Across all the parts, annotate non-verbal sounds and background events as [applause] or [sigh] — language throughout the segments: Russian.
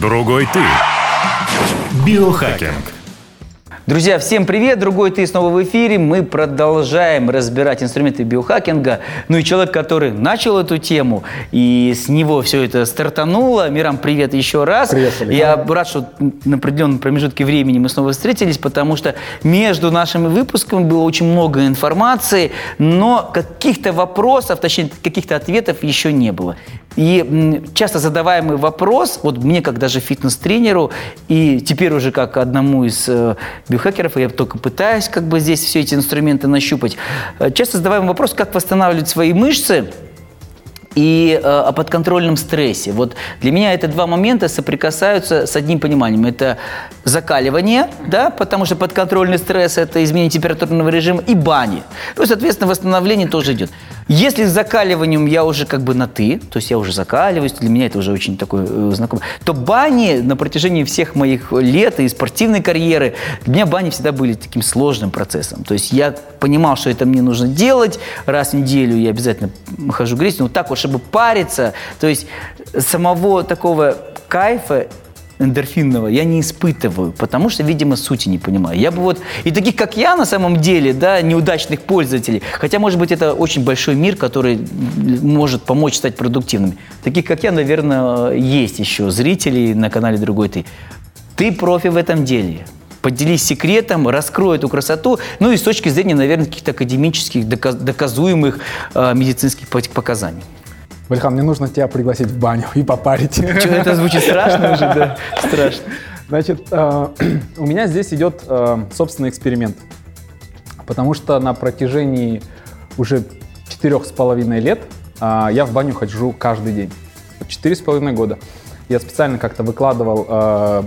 Другой ты. Биохакинг. Друзья, всем привет! Другой ты снова в эфире. Мы продолжаем разбирать инструменты биохакинга. Ну и человек, который начал эту тему, и с него все это стартануло. Мирам, привет еще раз. Привет. Я рад, что на определенном промежутке времени мы снова встретились, потому что между нашими выпусками было очень много информации, но каких-то вопросов, точнее, каких-то ответов еще не было. И часто задаваемый вопрос, вот мне как даже фитнес-тренеру, и теперь уже как одному из биохакеров, я только пытаюсь как бы здесь все эти инструменты нащупать, э, часто задаваемый вопрос, как восстанавливать свои мышцы, и э, о подконтрольном стрессе. Вот для меня это два момента соприкасаются с одним пониманием. Это закаливание, да, потому что подконтрольный стресс – это изменение температурного режима, и бани. Ну, и, соответственно, восстановление тоже идет. Если с закаливанием я уже как бы на «ты», то есть я уже закаливаюсь, для меня это уже очень такое э, знакомое, то бани на протяжении всех моих лет и спортивной карьеры, для меня бани всегда были таким сложным процессом. То есть я понимал, что это мне нужно делать, раз в неделю я обязательно хожу греть, но так вот, чтобы париться, то есть самого такого кайфа эндорфинного я не испытываю, потому что, видимо, сути не понимаю. Я бы вот, и таких, как я, на самом деле, да, неудачных пользователей, хотя, может быть, это очень большой мир, который может помочь стать продуктивными. Таких, как я, наверное, есть еще зрители на канале «Другой ты». Ты профи в этом деле. Поделись секретом, раскрой эту красоту. Ну и с точки зрения, наверное, каких-то академических, доказ- доказуемых э, медицинских пок- показаний. Вальхан, мне нужно тебя пригласить в баню и попарить. Что это звучит страшно уже, да? Страшно. Значит, э, [clears throat] у меня здесь идет э, собственный эксперимент. Потому что на протяжении уже четырех с половиной лет э, я в баню хожу каждый день. Четыре с половиной года. Я специально как-то выкладывал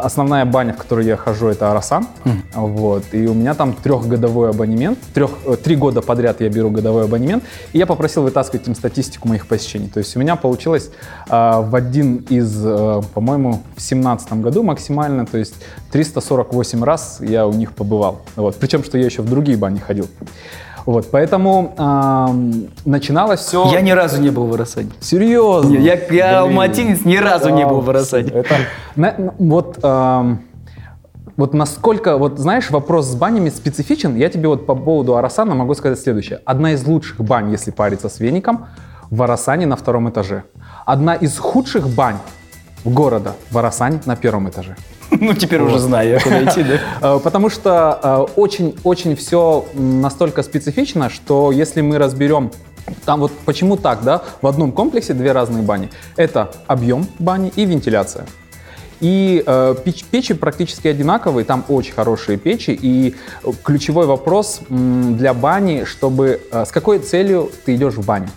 Основная баня, в которую я хожу, это Арасан. Вот. И у меня там трехгодовой абонемент. Трех, э, три года подряд я беру годовой абонемент. И я попросил вытаскивать им статистику моих посещений. То есть у меня получилось а, в один из, э, по-моему, в семнадцатом году максимально, то есть 348 раз я у них побывал. Вот. Причем, что я еще в другие бани ходил. Вот, поэтому ам, начиналось все... Я ни разу не был в Арасане. Серьезно? Я, я Блин. алматинец, ни разу не был в Арасане. Это, на- на- вот, ам, вот насколько, вот знаешь, вопрос с банями специфичен. Я тебе вот по поводу Арасана могу сказать следующее. Одна из лучших бань, если париться с веником, в Арасане на втором этаже. Одна из худших бань города в Арасане на первом этаже. [laughs] Ну, теперь уже знаю, куда идти, да? Э, [laughs] Потому что очень-очень все настолько специфично, что если мы разберем там вот почему так, да, в одном комплексе две разные бани. Это объем бани и вентиляция. И э, печ- печи практически одинаковые, там очень хорошие печи. И ключевой вопрос для бани, чтобы э, с какой целью ты идешь в баню.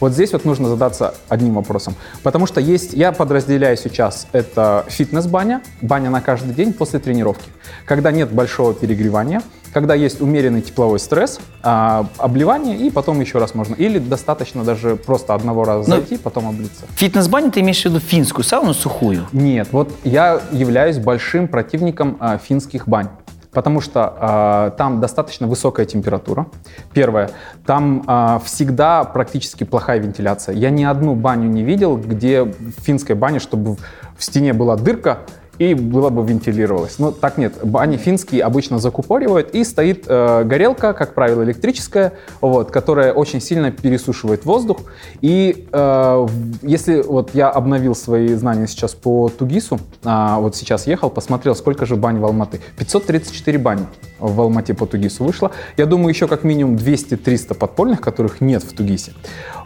Вот здесь вот нужно задаться одним вопросом. Потому что есть, я подразделяю сейчас, это фитнес-баня, баня на каждый день после тренировки. Когда нет большого перегревания, когда есть умеренный тепловой стресс, а, обливание, и потом еще раз можно. Или достаточно даже просто одного раза Ну, зайти, потом облиться. Фитнес-баня ты имеешь в виду финскую сауну сухую? Нет, вот я являюсь большим противником а, финских бань. Потому что а, там достаточно высокая температура. Первое, там а, всегда практически плохая вентиляция. Я ни одну баню не видел, где в финской бане, чтобы в стене была дырка и было бы вентилировалось. Но так нет. Бани финские обычно закупоривают и стоит э, горелка, как правило, электрическая, вот, которая очень сильно пересушивает воздух. И э, если вот я обновил свои знания сейчас по Тугису, а, вот сейчас ехал, посмотрел, сколько же бань в Алматы. 534 бани в Алмате по Тугису вышло. Я думаю, еще как минимум 200-300 подпольных, которых нет в Тугисе.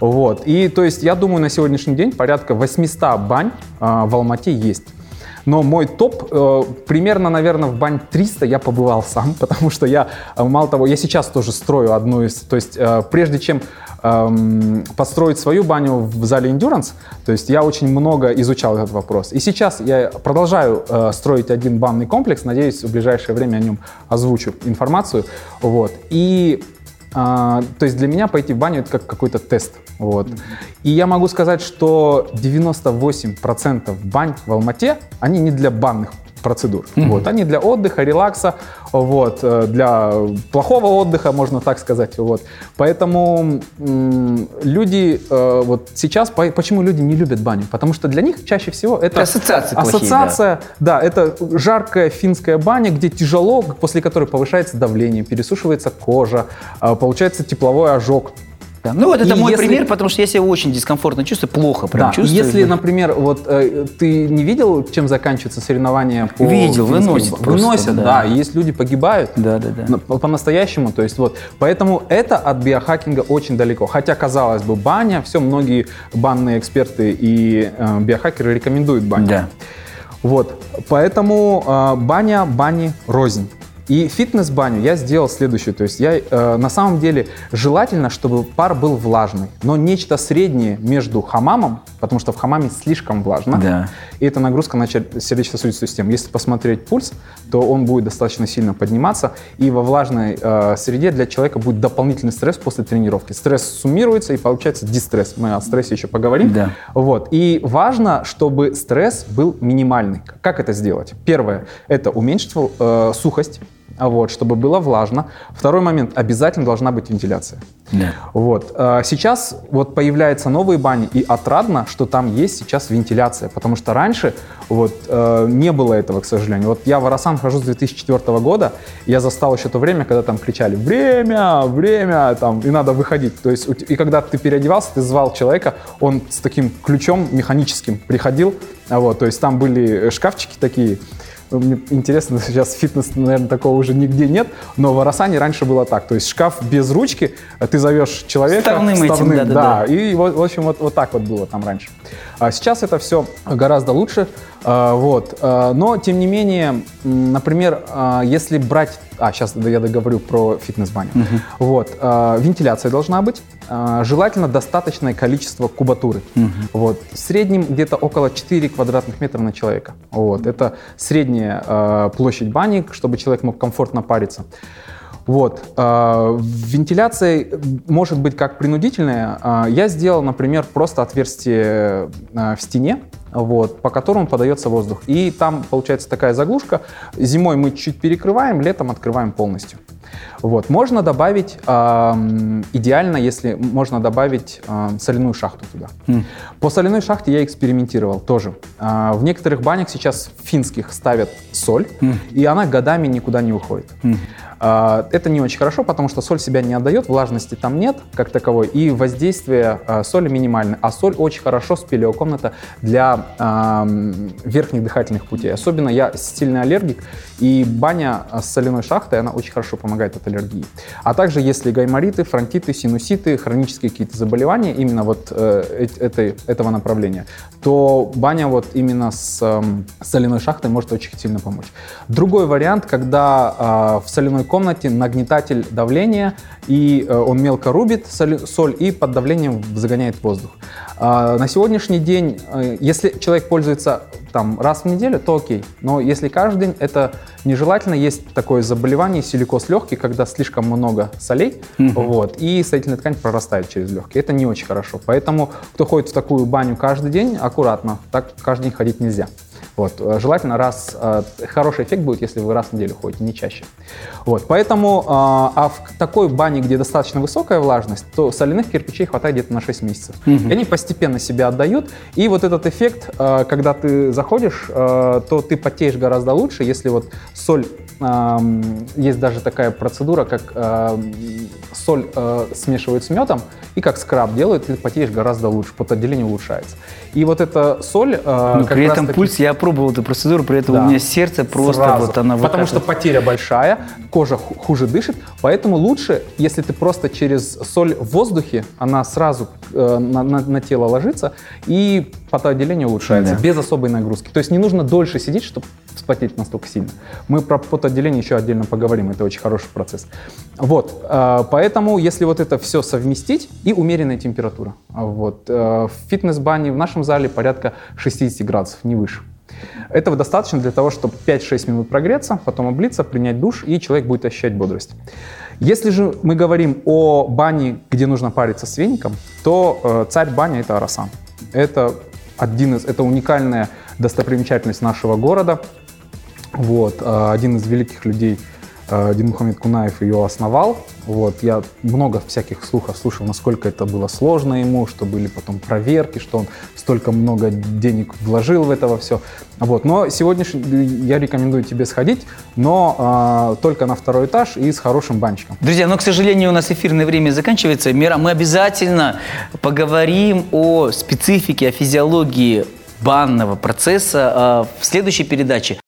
Вот. И то есть я думаю, на сегодняшний день порядка 800 бань а, в Алмате есть. Но мой топ, э, примерно, наверное, в бань 300 я побывал сам, [laughs] потому что я, э, мало того, я сейчас тоже строю одну из, то есть э, прежде чем эм, построить свою баню в зале Endurance, то есть я очень много изучал этот вопрос. И сейчас я продолжаю э, строить один банный комплекс, надеюсь, в ближайшее время о нем озвучу информацию. Вот. И а, то есть для меня пойти в баню это как какой-то тест. Вот. И я могу сказать, что 98% бань в Алмате, они не для банных процедур. Вот, они для отдыха, релакса, вот, э, для плохого отдыха, можно так сказать. Вот. Поэтому м, люди э, вот сейчас, по- почему люди не любят баню? Потому что для них чаще всего это Ассоциации плохие, ассоциация, да. это жаркая финская баня, где тяжело, после которой повышается давление, пересушивается кожа, э, получается тепловой ожог. Да. Ну вот это И мой если- пример, потому что я себя очень дискомфортно чувствую, плохо прям Да, чувствую. если, например, вот э, ты не видел, чем заканчиваются соревнования по Видел, выносят просто, Выносят, да. да. есть люди погибают. Да, да, да. По- По-настоящему, то есть вот. Поэтому это от биохакинга очень далеко. Хотя, казалось бы, баня, все, многие банные эксперты и э, биохакеры рекомендуют баню. Да. Вот, поэтому э, баня, бани рознь. И фитнес-баню я сделал следующую. То есть я э, на самом деле желательно, чтобы пар был влажный, но нечто среднее между хамамом, потому что в хамаме слишком влажно, Да. и это нагрузка на сердечно-сосудистую систему. Если посмотреть пульс, то он будет достаточно сильно подниматься, и во влажной э, среде для человека будет дополнительный стресс после тренировки. Стресс суммируется, и получается дистресс. Мы о стрессе еще поговорим. Да. Вот. И важно, чтобы стресс был минимальный. Как это сделать? Первое – это уменьшить э, сухость, вот, чтобы было влажно. Второй момент – обязательно должна быть вентиляция. Да. Вот. э, Сейчас вот появляются новые бани, и отрадно, что там есть сейчас вентиляция, потому что раньше вот э, не было этого, к сожалению. Вот я в Арасан хожу с 2004 года, я застал еще то время, когда там кричали «Время! Время!» там, и надо выходить. То есть, и когда ты переодевался, ты звал человека, он с таким ключом механическим приходил, а вот, то есть там были шкафчики такие, мне интересно, [laughs] сейчас фитнес, наверное, такого уже нигде нет, но в Арасане раньше было так. То есть шкаф без ручки, э, ты зовешь человека Вставным этим, да-да-да. да, и вот, в общем, вот, вот так вот было там раньше. А сейчас это все гораздо лучше, а, вот. А, но, тем не менее, например, а, если брать... А, сейчас я договорю про фитнес-баню. Вот. а, Вентиляция должна быть. Желательно достаточное количество кубатуры. Вот. В среднем где-то около 4 квадратных метра на человека. Вот. Это средняя площадь бани, чтобы человек мог комфортно париться. Вот. э, Вентиляция может быть как принудительная. Э, Я сделал, например, просто отверстие э, в стене, вот, по которому подается воздух. И там получается такая заглушка. Зимой мы чуть перекрываем, летом открываем полностью. Вот. Можно добавить, эм, идеально, если можно добавить эм, соляную шахту туда. По соляной шахте я экспериментировал тоже. А, В некоторых банях сейчас финских ставят соль, и она годами никуда не уходит. А, Это не очень хорошо, потому что соль себя не отдает, влажности там нет как таковой, и воздействие а, соли минимальное. А соль очень хорошо спелеокомната для ам, верхних дыхательных путей. Особенно я сильный аллергик, и баня с соляной шахтой, она очень хорошо помогает от аллергии. А также, если гаймориты, фронтиты, синуситы, хронические какие-то заболевания именно вот э, эт- этой, этого направления, то баня вот именно с эм, соляной шахтой может очень сильно помочь. Другой вариант, когда а, в соляной комнате нагнетатель давления, и э, он мелко рубит соли- соль и под давлением загоняет воздух. А, На сегодняшний день, э, если человек пользуется там раз в неделю, то окей. Но если каждый день, это нежелательно. Есть такое заболевание силикоз легкий, когда слишком много солей, вот, и соединительная ткань прорастает через легкие. Это не очень хорошо. Поэтому, кто ходит в такую баню каждый день, аккуратно. Так каждый день ходить нельзя. Вот. э, Желательно раз... э, Хороший эффект будет, если вы раз в неделю ходите, не чаще. Вот. Поэтому, э, а в такой бане, где достаточно высокая влажность, то соляных кирпичей хватает где-то на 6 месяцев. И они постепенно себя отдают. И вот этот эффект, когда ты заходишь, то ты потеешь гораздо лучше, если вот соль... эм, Есть даже такая процедура, как соль смешивают с медом, и как скраб делают, ты потеешь гораздо лучше, потоотделение улучшается. И вот эта соль... Но как при этом пульс, я пробовал эту процедуру, при этом да. у меня сердце просто Сразу. вот она Потому что потеря большая, кожа ху- хуже дышит, поэтому лучше, если ты просто через соль в воздухе, она сразу на, на- на тело ложится, и потоотделение улучшается Да. без особой нагрузки. То есть не нужно дольше сидеть, чтобы вспотеть настолько сильно. Мы про потоотделение еще отдельно поговорим, это очень хороший процесс. Вот, э, поэтому если вот это все совместить и умеренная температура. Вот, э, в фитнес-бане в нашем зале порядка 60 градусов, не выше. Этого достаточно для того, чтобы 5-6 минут прогреться, потом облиться, принять душ, и человек будет ощущать бодрость. Если же мы говорим о бане, где нужно париться с веником, то э, царь баня – это Арасан. Это один из, это уникальная достопримечательность нашего города. Вот, а, один из великих людей, а, Дин Мухаммед Кунаев, ее основал. Вот, я много всяких слухов слушал, насколько это было сложно ему, что были потом проверки, что он столько много денег вложил в это все. Вот, но сегодняшний я рекомендую тебе сходить, но э, только на второй этаж и с хорошим банчиком. Друзья, но, к сожалению, у нас эфирное время заканчивается. Мира, мы обязательно поговорим о специфике, о физиологии банного процесса э, в следующей передаче.